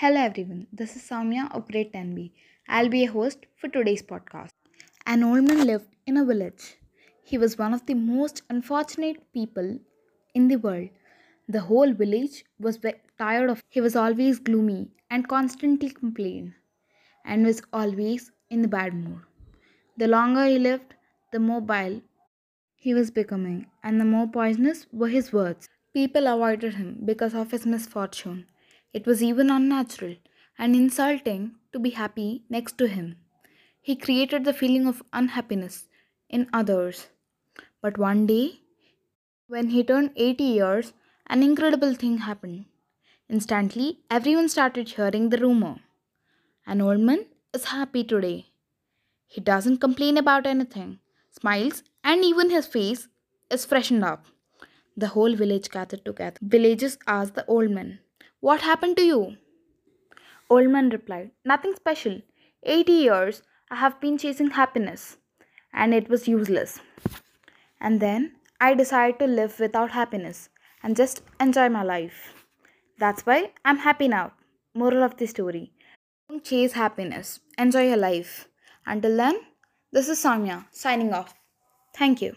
Hello everyone, this is Sowmya of Grade 10B. I'll be a host for today's podcast. An old man lived in a village. He was one of the most unfortunate people in the world. The whole village was tired of him. he was always gloomy and constantly complained and was always in the bad mood. The longer he lived, the more vile he was becoming, and the more poisonous were his words. People avoided him because of his misfortune. It was even unnatural and insulting to be happy next to him. He created the feeling of unhappiness in others. But one day, when he turned 80 years, an incredible thing happened. Instantly, everyone started hearing the rumor. An old man is happy today. He doesn't complain about anything, smiles, and even his face is freshened up. The whole village gathered together. Villagers asked the old man, What happened to you? Old man replied, Nothing special. 80 years I have been chasing happiness, and it was useless. And then I decided to live without happiness and just enjoy my life. That's why I'm happy now. Moral of the story Don't chase happiness, enjoy your life. Until then, this is Sowmya signing off. Thank you.